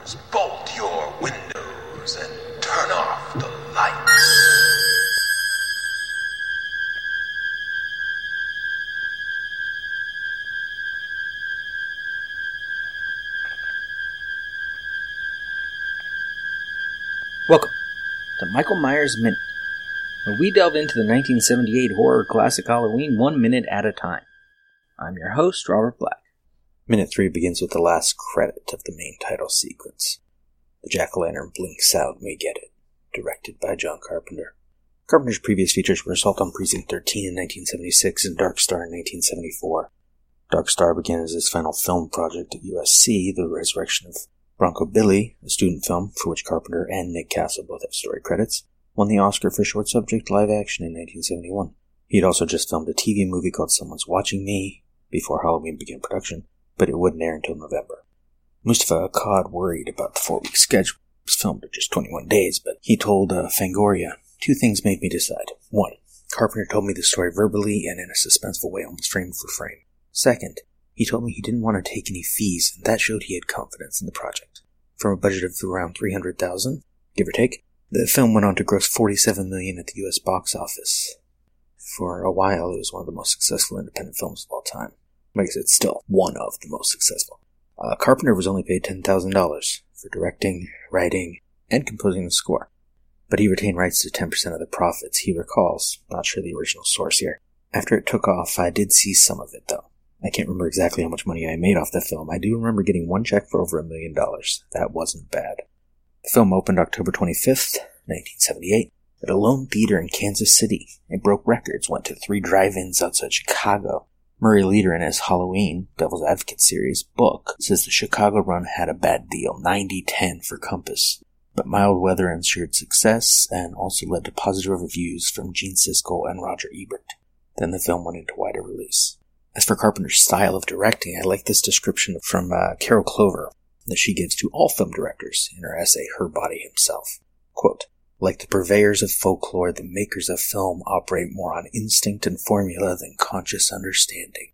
doors, bolt your windows, and turn off the lights. Welcome to Michael Myers Minute, where we delve into the 1978 horror classic Halloween one minute at a time. I'm your host, Robert Black. Minute 3 begins with the last credit of the main title sequence. The jack o' lantern blinks out we get it. Directed by John Carpenter. Carpenter's previous features were Assault on Precinct 13 in 1976 and Dark Star in 1974. Dark Star began as his final film project at USC, The Resurrection of Bronco Billy, a student film for which Carpenter and Nick Castle both have story credits, won the Oscar for Short Subject Live Action in 1971. He had also just filmed a TV movie called Someone's Watching Me before Halloween began production, but it wouldn't air until November. Moustapha Akkad worried about the four week schedule. It was filmed in just 21 days, but he told uh, Fangoria, Two things made me decide. One, Carpenter told me the story verbally and in a suspenseful way, almost frame for frame. Second, he told me he didn't want to take any fees, and that showed he had confidence in the project. From a budget of around 300,000, give or take, the film went on to gross 47 million at the US box office. For a while, it was one of the most successful independent films of all time. I guess it's still one of the most successful. Uh, Carpenter was only paid $10,000 for directing, writing, and composing the score. But he retained rights to 10% of the profits, he recalls. Not sure the original source here. After it took off, I did see some of it, though. I can't remember exactly how much money I made off the film. I do remember getting one check for over a million dollars. That wasn't bad. The film opened October 25th, 1978, at a lone theater in Kansas City. It broke records, went to three drive-ins outside Chicago. Murray Leeder in his Halloween, Devil's Advocate series book says the Chicago run had a bad deal, 90-10 for Compass. But mild weather ensured success and also led to positive reviews from Gene Siskel and Roger Ebert. Then the film went into wider release. As for Carpenter's style of directing, I like this description from uh, Carol Clover that she gives to all film directors in her essay, Her Body Himself. Quote, like the purveyors of folklore, the makers of film operate more on instinct and formula than conscious understanding.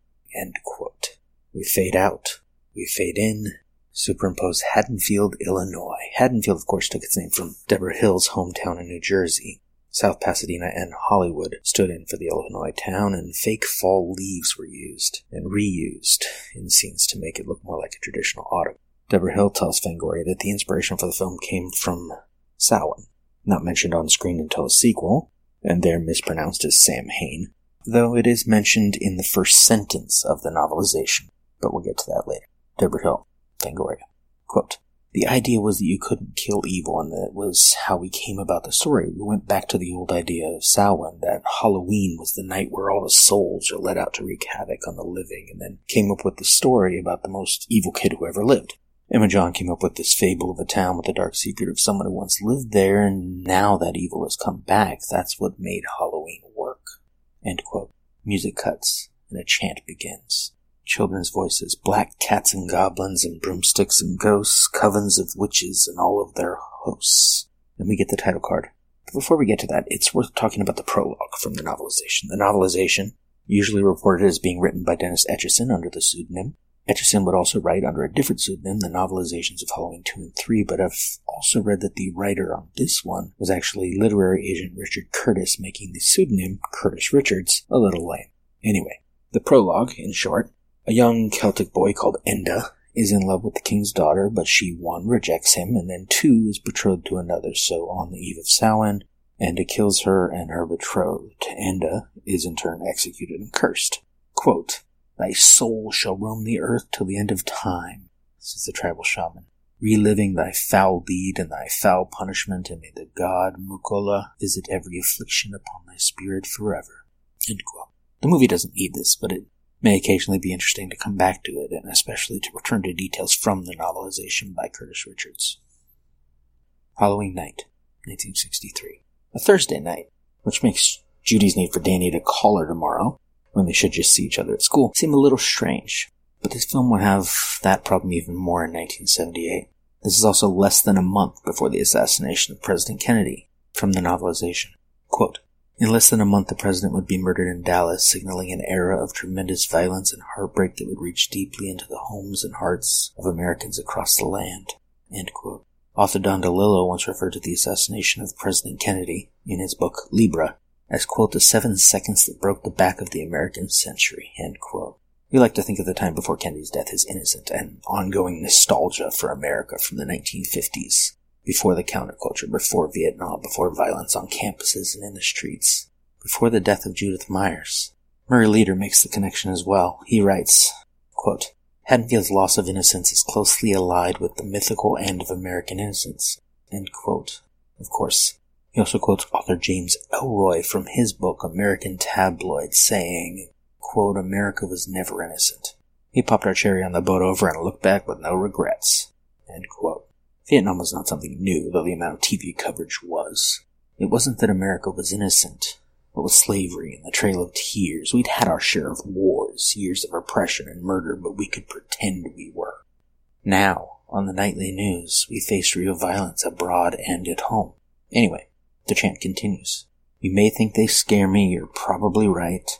We fade out. We fade in. Superimpose Haddonfield, Illinois. Haddonfield, of course, took its name from Debra Hill's hometown in New Jersey. South Pasadena and Hollywood stood in for the Illinois town, and fake fall leaves were used and reused in scenes to make it look more like a traditional autumn. Debra Hill tells Fangoria that the inspiration for the film came from Samhain, not mentioned on screen until a sequel, and there mispronounced as Sam Hain, though it is mentioned in the first sentence of the novelization, but we'll get to that later. Debra Hill, Fangoria. Quote, the idea was that you couldn't kill evil, and that was how we came about the story. We went back to the old idea of Samhain, that Halloween was the night where all the souls are let out to wreak havoc on the living, and then came up with the story about the most evil kid who ever lived. John came up with this fable of a town with a dark secret of someone who once lived there, and now that evil has come back. That's what made Halloween work. Music cuts, and a chant begins children's voices, black cats and goblins and broomsticks and ghosts, covens of witches and all of their hosts. Then we get the title card. But before we get to that, it's worth talking about the prologue from the novelization. The novelization, usually reported as being written by Dennis Etchison under the pseudonym. Etchison would also write under a different pseudonym the novelizations of Halloween 2 and 3, but I've also read that the writer on this one was actually literary agent Richard Curtis, making the pseudonym Curtis Richards a little lame. Anyway, the prologue, in short, a young Celtic boy called Enda is in love with the king's daughter, but she, one, rejects him, and then two, is betrothed to another. So on the eve of Samhain, Enda kills her and her betrothed. Enda is in turn executed and cursed. Quote, Thy soul shall roam the earth till the end of time, says the tribal shaman, reliving thy foul deed and thy foul punishment, and may the god Mukola visit every affliction upon thy spirit forever. The movie doesn't need this, but it may occasionally be interesting to come back to it, and especially to return to details from the novelization by Curtis Richards. Halloween night, 1963. A Thursday night, which makes Judy's need for Danny to call her tomorrow, when they should just see each other at school, seem a little strange. But this film would have that problem even more in 1978. This is also less than a month before the assassination of President Kennedy, from the novelization. Quote, in less than a month, the president would be murdered in Dallas, signaling an era of tremendous violence and heartbreak that would reach deeply into the homes and hearts of Americans across the land. Author Don DeLillo once referred to the assassination of President Kennedy in his book Libra as, quote, the seven seconds that broke the back of the American century, end quote. We like to think of the time before Kennedy's death as innocent and ongoing nostalgia for America from the 1950s, before the counterculture, before Vietnam, before violence on campuses and in the streets, before the death of Judith Myers. Murray Leeder makes the connection as well. He writes, quote, Haddonfield's loss of innocence is closely allied with the mythical end of American innocence. End quote. Of course, he also quotes author James Ellroy from his book American Tabloids saying, quote, America was never innocent. We popped our cherry on the boat over and looked back with no regrets. End quote. Vietnam was not something new, though the amount of TV coverage was. It wasn't that America was innocent. What with slavery and the Trail of Tears, we'd had our share of wars, years of oppression and murder, but we could pretend we were. Now, on the nightly news, we face real violence abroad and at home. Anyway, the chant continues. You may think they scare me, you're probably right.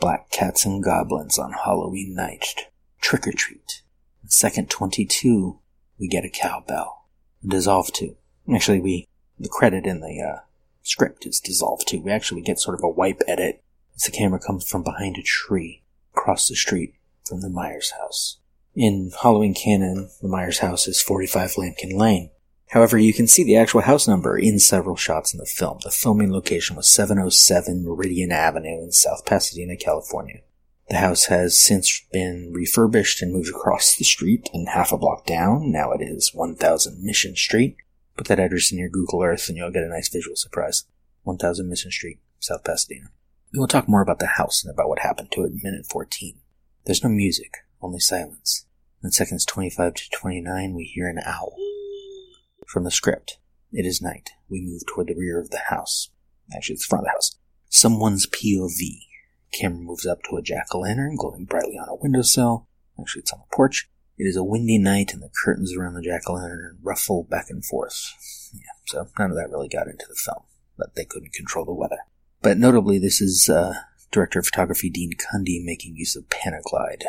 Black cats and goblins on Halloween night. Trick or treat. In second 22, we get a cowbell. Dissolve to. Actually, we, the credit in the, uh, script is dissolve too. We actually get sort of a wipe edit as the camera comes from behind a tree across the street from the Myers house. In Halloween canon, the Myers house is 45 Lampkin Lane. However, you can see the actual house number in several shots in the film. The filming location was 707 Meridian Avenue in South Pasadena, California. The house has since been refurbished and moved across the street and half a block down. Now it is 1000 Mission Street. Put that address in your Google Earth and you'll get a nice visual surprise. 1000 Mission Street, South Pasadena. We will talk more about the house and about what happened to it in minute 14. There's no music, only silence. In seconds 25 to 29, we hear an owl. From the script, it is night. We move toward the rear of the house. Actually, it's the front of the house. Someone's POV. Camera moves up to a jack-o'-lantern glowing brightly on a windowsill. Actually, it's on the porch. It is a windy night and the curtains around the jack-o'-lantern ruffle back and forth. Yeah, so none of that really got into the film, but they couldn't control the weather. But notably, this is uh, director of photography Dean Cundey making use of Panaglide.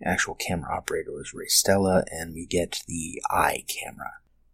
Actual camera operator was Ray Stella, and we get the eye camera.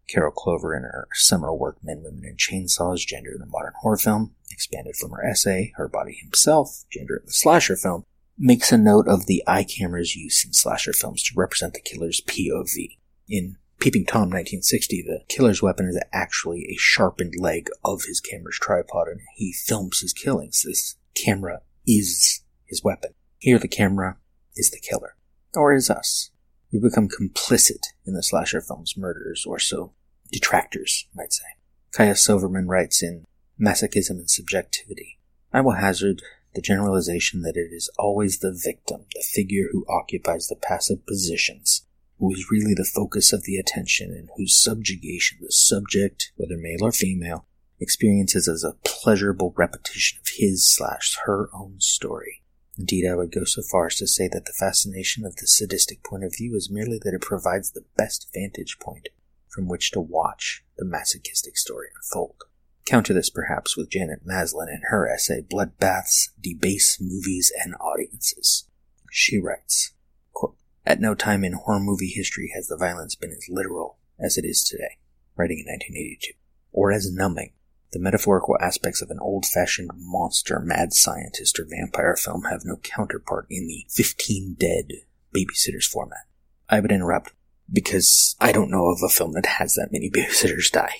Carol Clover in her seminal work Men, Women, and Chainsaws, Gender in the Modern Horror Film, expanded from her essay, Her Body Himself, Gender in the Slasher Film, makes a note of the eye camera's use in slasher films to represent the killer's POV. In Peeping Tom 1960, the killer's weapon is actually a sharpened leg of his camera's tripod and he films his killings. This camera is his weapon. Here the camera is the killer. Or is us. We become complicit in the slasher film's murders, or so detractors might say. Kaja Silverman writes in Masochism and Subjectivity. I will hazard the generalization that it is always the victim, the figure who occupies the passive positions, who is really the focus of the attention and whose subjugation the subject, whether male or female, experiences as a pleasurable repetition of his slash her own story. Indeed, I would go so far as to say that the fascination of the sadistic point of view is merely that it provides the best vantage point from which to watch the masochistic story unfold. Counter this perhaps with Janet Maslin in her essay Bloodbaths, Debase Movies and Audiences. She writes, quote, At no time in horror movie history has the violence been as literal as it is today, writing in 1982, or as numbing. The metaphorical aspects of an old fashioned monster, mad scientist, or vampire film have no counterpart in the 15 dead babysitters format. I would interrupt because I don't know of a film that has that many babysitters die.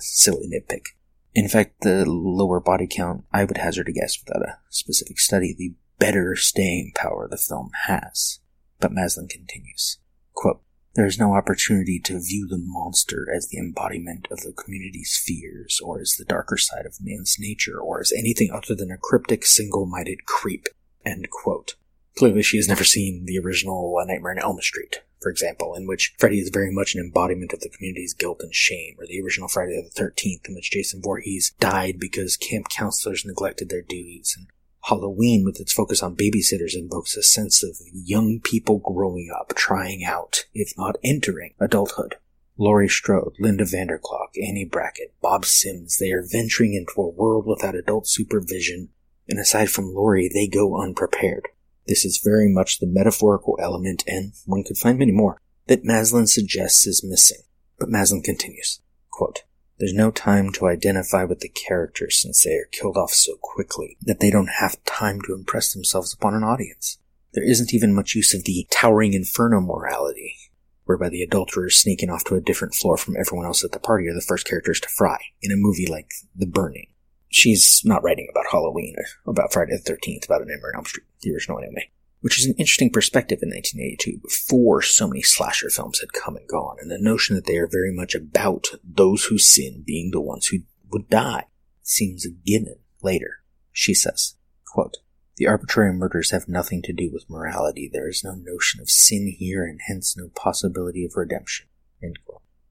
Silly nitpick. In fact, the lower body count, I would hazard a guess without a specific study, the better staying power the film has. But Maslin continues, quote, there is no opportunity to view the monster as the embodiment of the community's fears, or as the darker side of man's nature, or as anything other than a cryptic, single-minded creep. End quote. Clearly, she has never seen the original Nightmare on Elm Street, for example, in which Freddy is very much an embodiment of the community's guilt and shame, or the original Friday the 13th, in which Jason Voorhees died because camp counselors neglected their duties, and Halloween, with its focus on babysitters, invokes a sense of young people growing up, trying out, if not entering, adulthood. Laurie Strode, Lynda Van der Klok, Annie Brackett, Bob Simms, they are venturing into a world without adult supervision, and aside from Laurie, they go unprepared. This is very much the metaphorical element, and one could find many more, that Maslin suggests is missing. But Maslin continues, quote, There's no time to identify with the characters since they are killed off so quickly that they don't have time to impress themselves upon an audience. There isn't even much use of the towering inferno morality, whereby the adulterers sneaking off to a different floor from everyone else at the party are the first characters to fry, in a movie like The Burning. She's not writing about Halloween or about Friday the 13th, about a Nightmare on Elm Street, the original anime which is an interesting perspective in 1982 before so many slasher films had come and gone, and the notion that they are very much about those who sin being the ones who would die seems a given later. She says, quote, the arbitrary murders have nothing to do with morality. There is no notion of sin here and hence no possibility of redemption.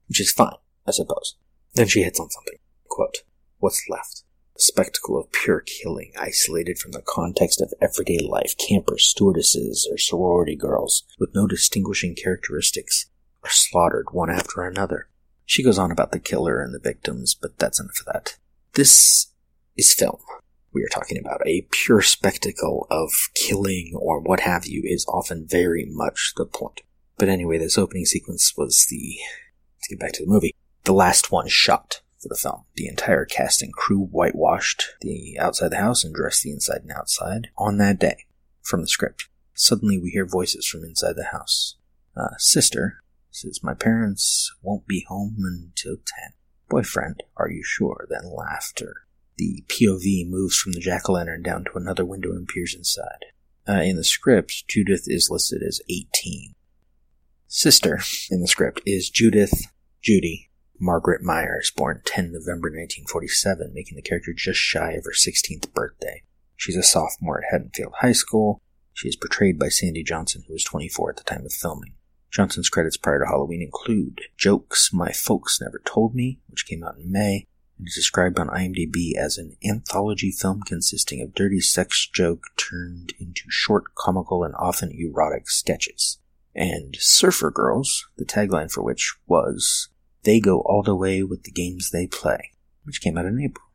Which is fine, I suppose. Then she hits on something. Quote, What's left? A spectacle of pure killing, isolated from the context of everyday life. Campers, stewardesses, or sorority girls, with no distinguishing characteristics, are slaughtered one after another. She goes on about the killer and the victims, but that's enough of that. This is film. We are talking about a pure spectacle of killing or what have you is often very much the point. But anyway, this opening sequence was the, let's get back to the movie, the last one shot for the film. The entire cast and crew whitewashed the outside the house and dressed the inside and outside on that day from the script. Suddenly we hear voices from inside the house. Uh, sister says, My parents won't be home until 10. Boyfriend, are you sure? Then laughter. The POV moves from the jack-o'-lantern down to another window and peers inside. Uh, in the script, Judith is listed as 18. Sister in the script is Judith, Judy, Margaret Myers, born 10 November 1947, making the character just shy of her 16th birthday. She's a sophomore at Haddonfield High School. She is portrayed by Sandy Johnson, who was 24 at the time of filming. Johnson's credits prior to Halloween include Jokes My Folks Never Told Me, which came out in May, and is described on IMDb as an anthology film consisting of dirty sex joke turned into short, comical, and often erotic sketches. And Surfer Girls, the tagline for which was they go all the way with the games they play, which came out in April.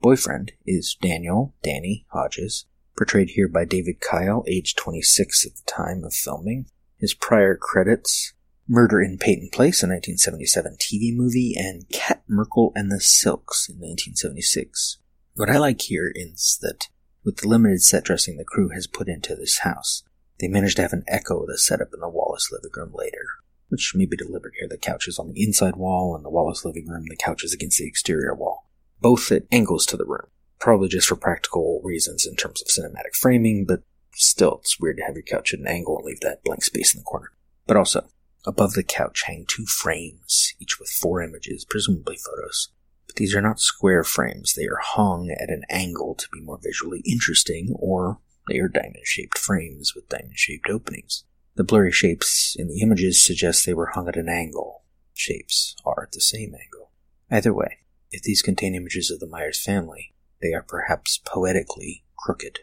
Boyfriend is Daniel, Danny Hodges, portrayed here by David Kyle, age 26 at the time of filming. His prior credits Murder in Peyton Place, a 1977 TV movie, and Cat Murkil and the Silks in 1976. What I like here is that with the limited set dressing the crew has put into this house, they managed to have an echo of the setup in the Wallace living room later which may be deliberate here. The couch is on the inside wall, and the Wallace living room, the couch is against the exterior wall. Both at angles to the room. Probably just for practical reasons in terms of cinematic framing, but still, it's weird to have your couch at an angle and leave that blank space in the corner. But also, above the couch hang two frames, each with four images, presumably photos. But these are not square frames, they are hung at an angle to be more visually interesting, or they are diamond shaped frames with diamond shaped openings. The blurry shapes in the images suggest they were hung at an angle. Shapes are at the same angle. Either way, if these contain images of the Myers family, they are perhaps poetically crooked.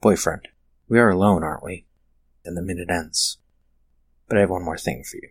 Boyfriend, we are alone, aren't we? And the minute ends. But I have one more thing for you.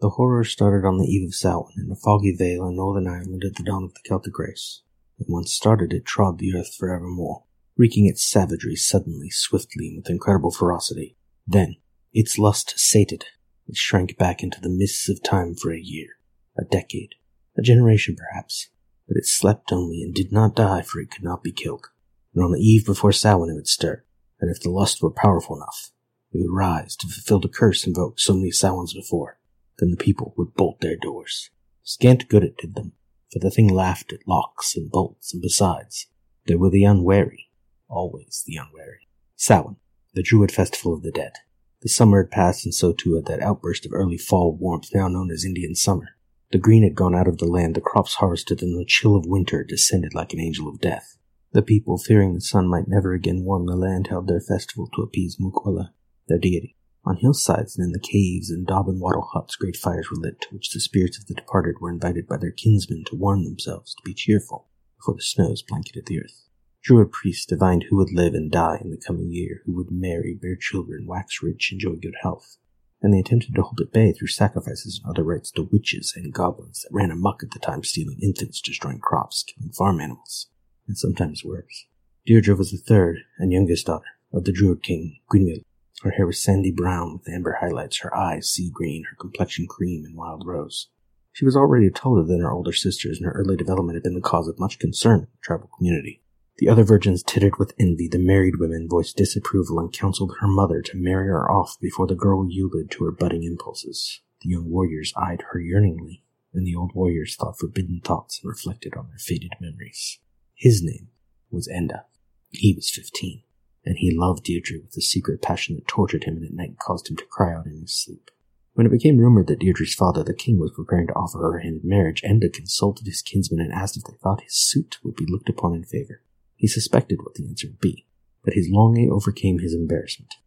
The horror started on the eve of Samhain in a foggy vale in Northern Ireland at the dawn of the Celtic race. And once started, it trod the earth forevermore, wreaking its savagery suddenly, swiftly, and with incredible ferocity. Then, its lust sated, it shrank back into the mists of time for a year, a decade, a generation perhaps, but it slept only and did not die, for it could not be killed. And on the eve before Samhain it would stir, and if the lust were powerful enough, it would rise to fulfill the curse invoked so many Samhains before. Then the people would bolt their doors. Scant good it did them, for the thing laughed at locks and bolts, and besides, there were the unwary, always the unwary. Samhain, the Druid festival of the dead. The summer had passed, and so too had that outburst of early fall warmth now known as Indian summer. The green had gone out of the land, the crops harvested, and the chill of winter descended like an angel of death. The people, fearing the sun might never again warm the land, held their festival to appease Mukwala, their deity. On hillsides and in the caves and daub and wattle huts great fires were lit, to which the spirits of the departed were invited by their kinsmen to warm themselves, to be cheerful, before the snows blanketed the earth. Druid priests divined who would live and die in the coming year, who would marry, bear children, wax rich, enjoy good health. And they attempted to hold at bay through sacrifices and other rites to witches and goblins that ran amuck at the time, stealing infants, destroying crops, killing farm animals, and sometimes worse. Deirdre was the third and youngest daughter of the Druid king, Gwynwild. Her hair was sandy brown with amber highlights, her eyes sea green, her complexion cream and wild rose. She was already taller than her older sisters, and her early development had been the cause of much concern in the tribal community. The other virgins tittered with envy, the married women voiced disapproval and counseled her mother to marry her off before the girl yielded to her budding impulses. The young warriors eyed her yearningly, and the old warriors thought forbidden thoughts and reflected on their faded memories. His name was Enda. He was fifteen, and he loved Deirdre with a secret passion that tortured him and at night caused him to cry out in his sleep. When it became rumored that Deirdre's father, the king, was preparing to offer her a hand in marriage, Enda consulted his kinsmen and asked if they thought his suit would be looked upon in favor. He suspected what the answer would be, but his longing overcame his embarrassment.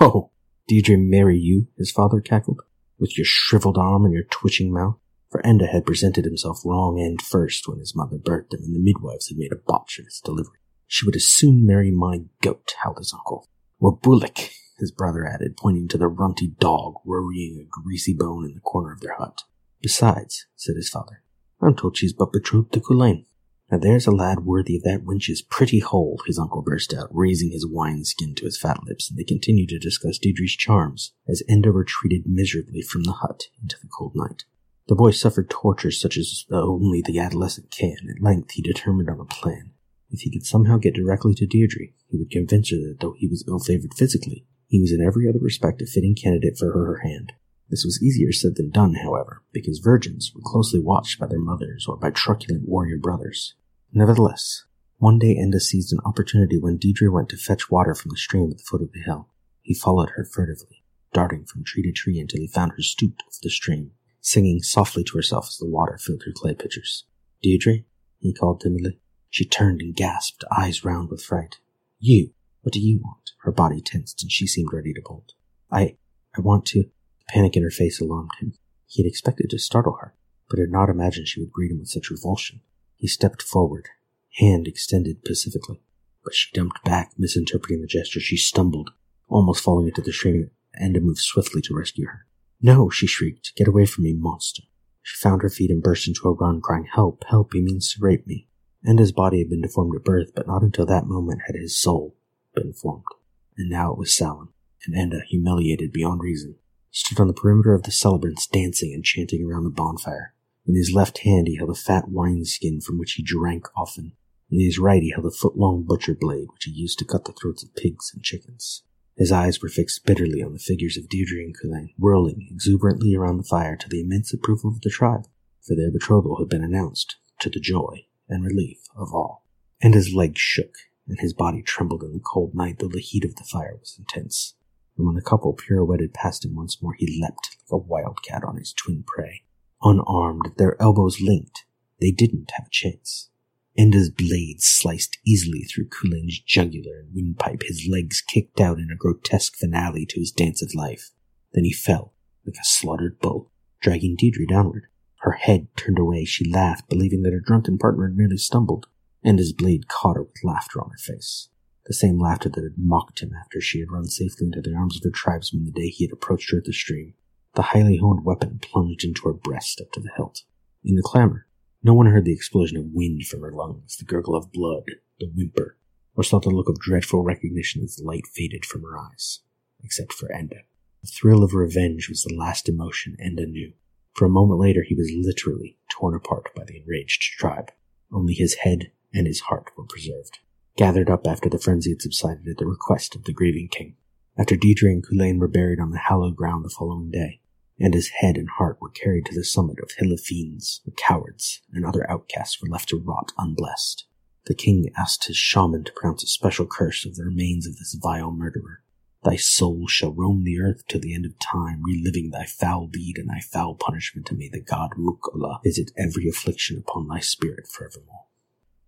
Oh, Deirdre marry you? his father cackled, with your shriveled arm and your twitching mouth. For Enda had presented himself wrong end first when his mother birthed him, and the midwives had made a botch of his delivery. She would as soon marry my goat, howled his uncle. Or Bullock, his brother added, pointing to the runty dog worrying a greasy bone in the corner of their hut. Besides, said his father, I'm told she's but betrothed to Culain. Now there's a lad worthy of that wench's pretty hole, his uncle burst out, raising his wine-skin to his fat lips, and they continued to discuss Deirdre's charms as Enda retreated miserably from the hut into the cold night. The boy suffered tortures such as uh, only the adolescent can. At length he determined on a plan. If he could somehow get directly to Deirdre, he would convince her that though he was ill-favored physically, he was in every other respect a fitting candidate for her hand. This was easier said than done, however, because virgins were closely watched by their mothers or by truculent warrior brothers. Nevertheless, one day Enda seized an opportunity when Deirdre went to fetch water from the stream at the foot of the hill. He followed her furtively, darting from tree to tree until he found her stooped over the stream, singing softly to herself as the water filled her clay pitchers. Deirdre? he called timidly. She turned and gasped, eyes round with fright. You? What do you want? Her body tensed and she seemed ready to bolt. I, I want to. The panic in her face alarmed him. He had expected to startle her, but had not imagined she would greet him with such revulsion. He stepped forward, hand extended pacifically, but she dumped back, misinterpreting the gesture. She stumbled, almost falling into the stream, and to move swiftly to rescue her. No, she shrieked. Get away from me, monster. She found her feet and burst into a run, crying, Help, help, he means to rape me. Enda's body had been deformed at birth, but not until that moment had his soul been formed. And now it was Samhain, and Enda, humiliated beyond reason, stood on the perimeter of the celebrants dancing and chanting around the bonfire. In his left hand he held a fat wineskin from which he drank often. In his right he held a foot-long butcher blade which he used to cut the throats of pigs and chickens. His eyes were fixed bitterly on the figures of Deirdre and Culain, whirling exuberantly around the fire to the immense approval of the tribe, for their betrothal had been announced, to the joy and relief of all. And his legs shook, and his body trembled in the cold night, though the heat of the fire was intense. And when the couple pirouetted past him once more, he leapt like a wildcat on his twin prey. Unarmed, their elbows linked, they didn't have a chance. Enda's blade sliced easily through Culain's jugular and windpipe, his legs kicked out in a grotesque finale to his dance of life. Then he fell, like a slaughtered bull, dragging Deirdre downward. Her head turned away, she laughed, believing that her drunken partner had merely stumbled, Enda's blade caught her with laughter on her face. The same laughter that had mocked him after she had run safely into the arms of her tribesmen the day he had approached her at the stream. The highly honed weapon plunged into her breast up to the hilt. In the clamor, no one heard the explosion of wind from her lungs, the gurgle of blood, the whimper, or saw the look of dreadful recognition as the light faded from her eyes, except for Enda. The thrill of revenge was the last emotion Enda knew. For a moment later, he was literally torn apart by the enraged tribe. Only his head and his heart were preserved, gathered up after the frenzy had subsided at the request of the grieving king. After Deirdre and Culain were buried on the hallowed ground the following day, and his head and heart were carried to the summit of Hill of Fiends, the cowards and other outcasts were left to rot unblessed. The king asked his shaman to pronounce a special curse of the remains of this vile murderer. Thy soul shall roam the earth till the end of time, reliving thy foul deed and thy foul punishment, and may the god Mukola visit every affliction upon thy spirit forevermore.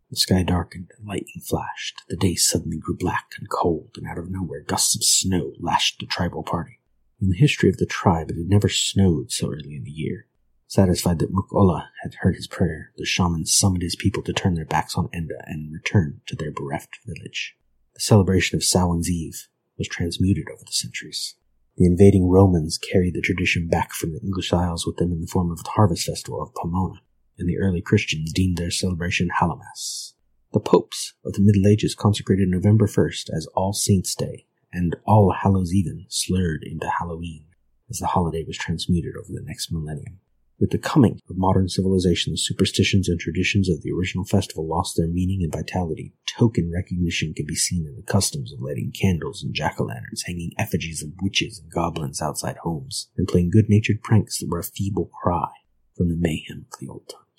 The sky darkened, and lightning flashed. The day suddenly grew black and cold, and out of nowhere gusts of snow lashed the tribal party. In the history of the tribe, it had never snowed so early in the year. Satisfied that Mukola had heard his prayer, the shaman summoned his people to turn their backs on Enda and return to their bereft village. The celebration of Samhain's Eve was transmuted over the centuries. The invading Romans carried the tradition back from the English Isles with them in the form of the harvest festival of Pomona, and the early Christians deemed their celebration Hallowmas. The popes of the Middle Ages consecrated November 1st as All Saints' Day and All Hallows Even slurred into Halloween as the holiday was transmuted over the next millennium. With the coming of modern civilization, the superstitions and traditions of the original festival lost their meaning and vitality. Token recognition can be seen in the customs of lighting candles and jack-o'-lanterns, hanging effigies of witches and goblins outside homes, and playing good-natured pranks that were a feeble cry from the mayhem of the old times.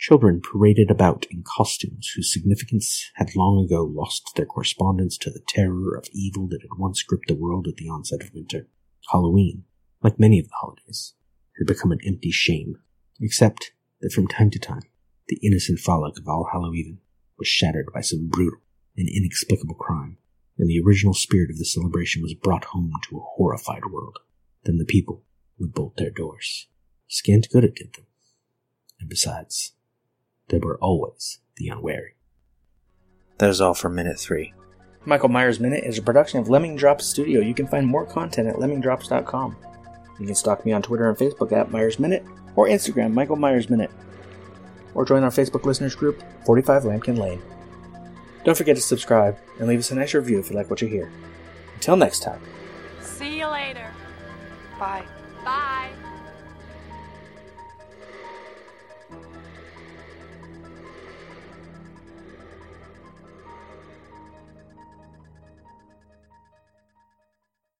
Children paraded about in costumes whose significance had long ago lost their correspondence to the terror of evil that had once gripped the world at the onset of winter. Halloween, like many of the holidays, had become an empty shame, except that from time to time the innocent frolic of All Hallow was shattered by some brutal and inexplicable crime, and the original spirit of the celebration was brought home to a horrified world. Then the people would bolt their doors. Scant good it did them. And besides, there were always the unwary. That is all for minute three. Michael Myers Minute is a production of Lemming Drops Studio. You can find more content at lemmingdrops.com. You can stalk me on Twitter and Facebook at Myers Minute or Instagram Michael Myers Minute. Or join our Facebook listeners group, 45 Lampkin Lane. Don't forget to subscribe and leave us a nice review if you like what you hear. Until next time. See you later. Bye. Bye.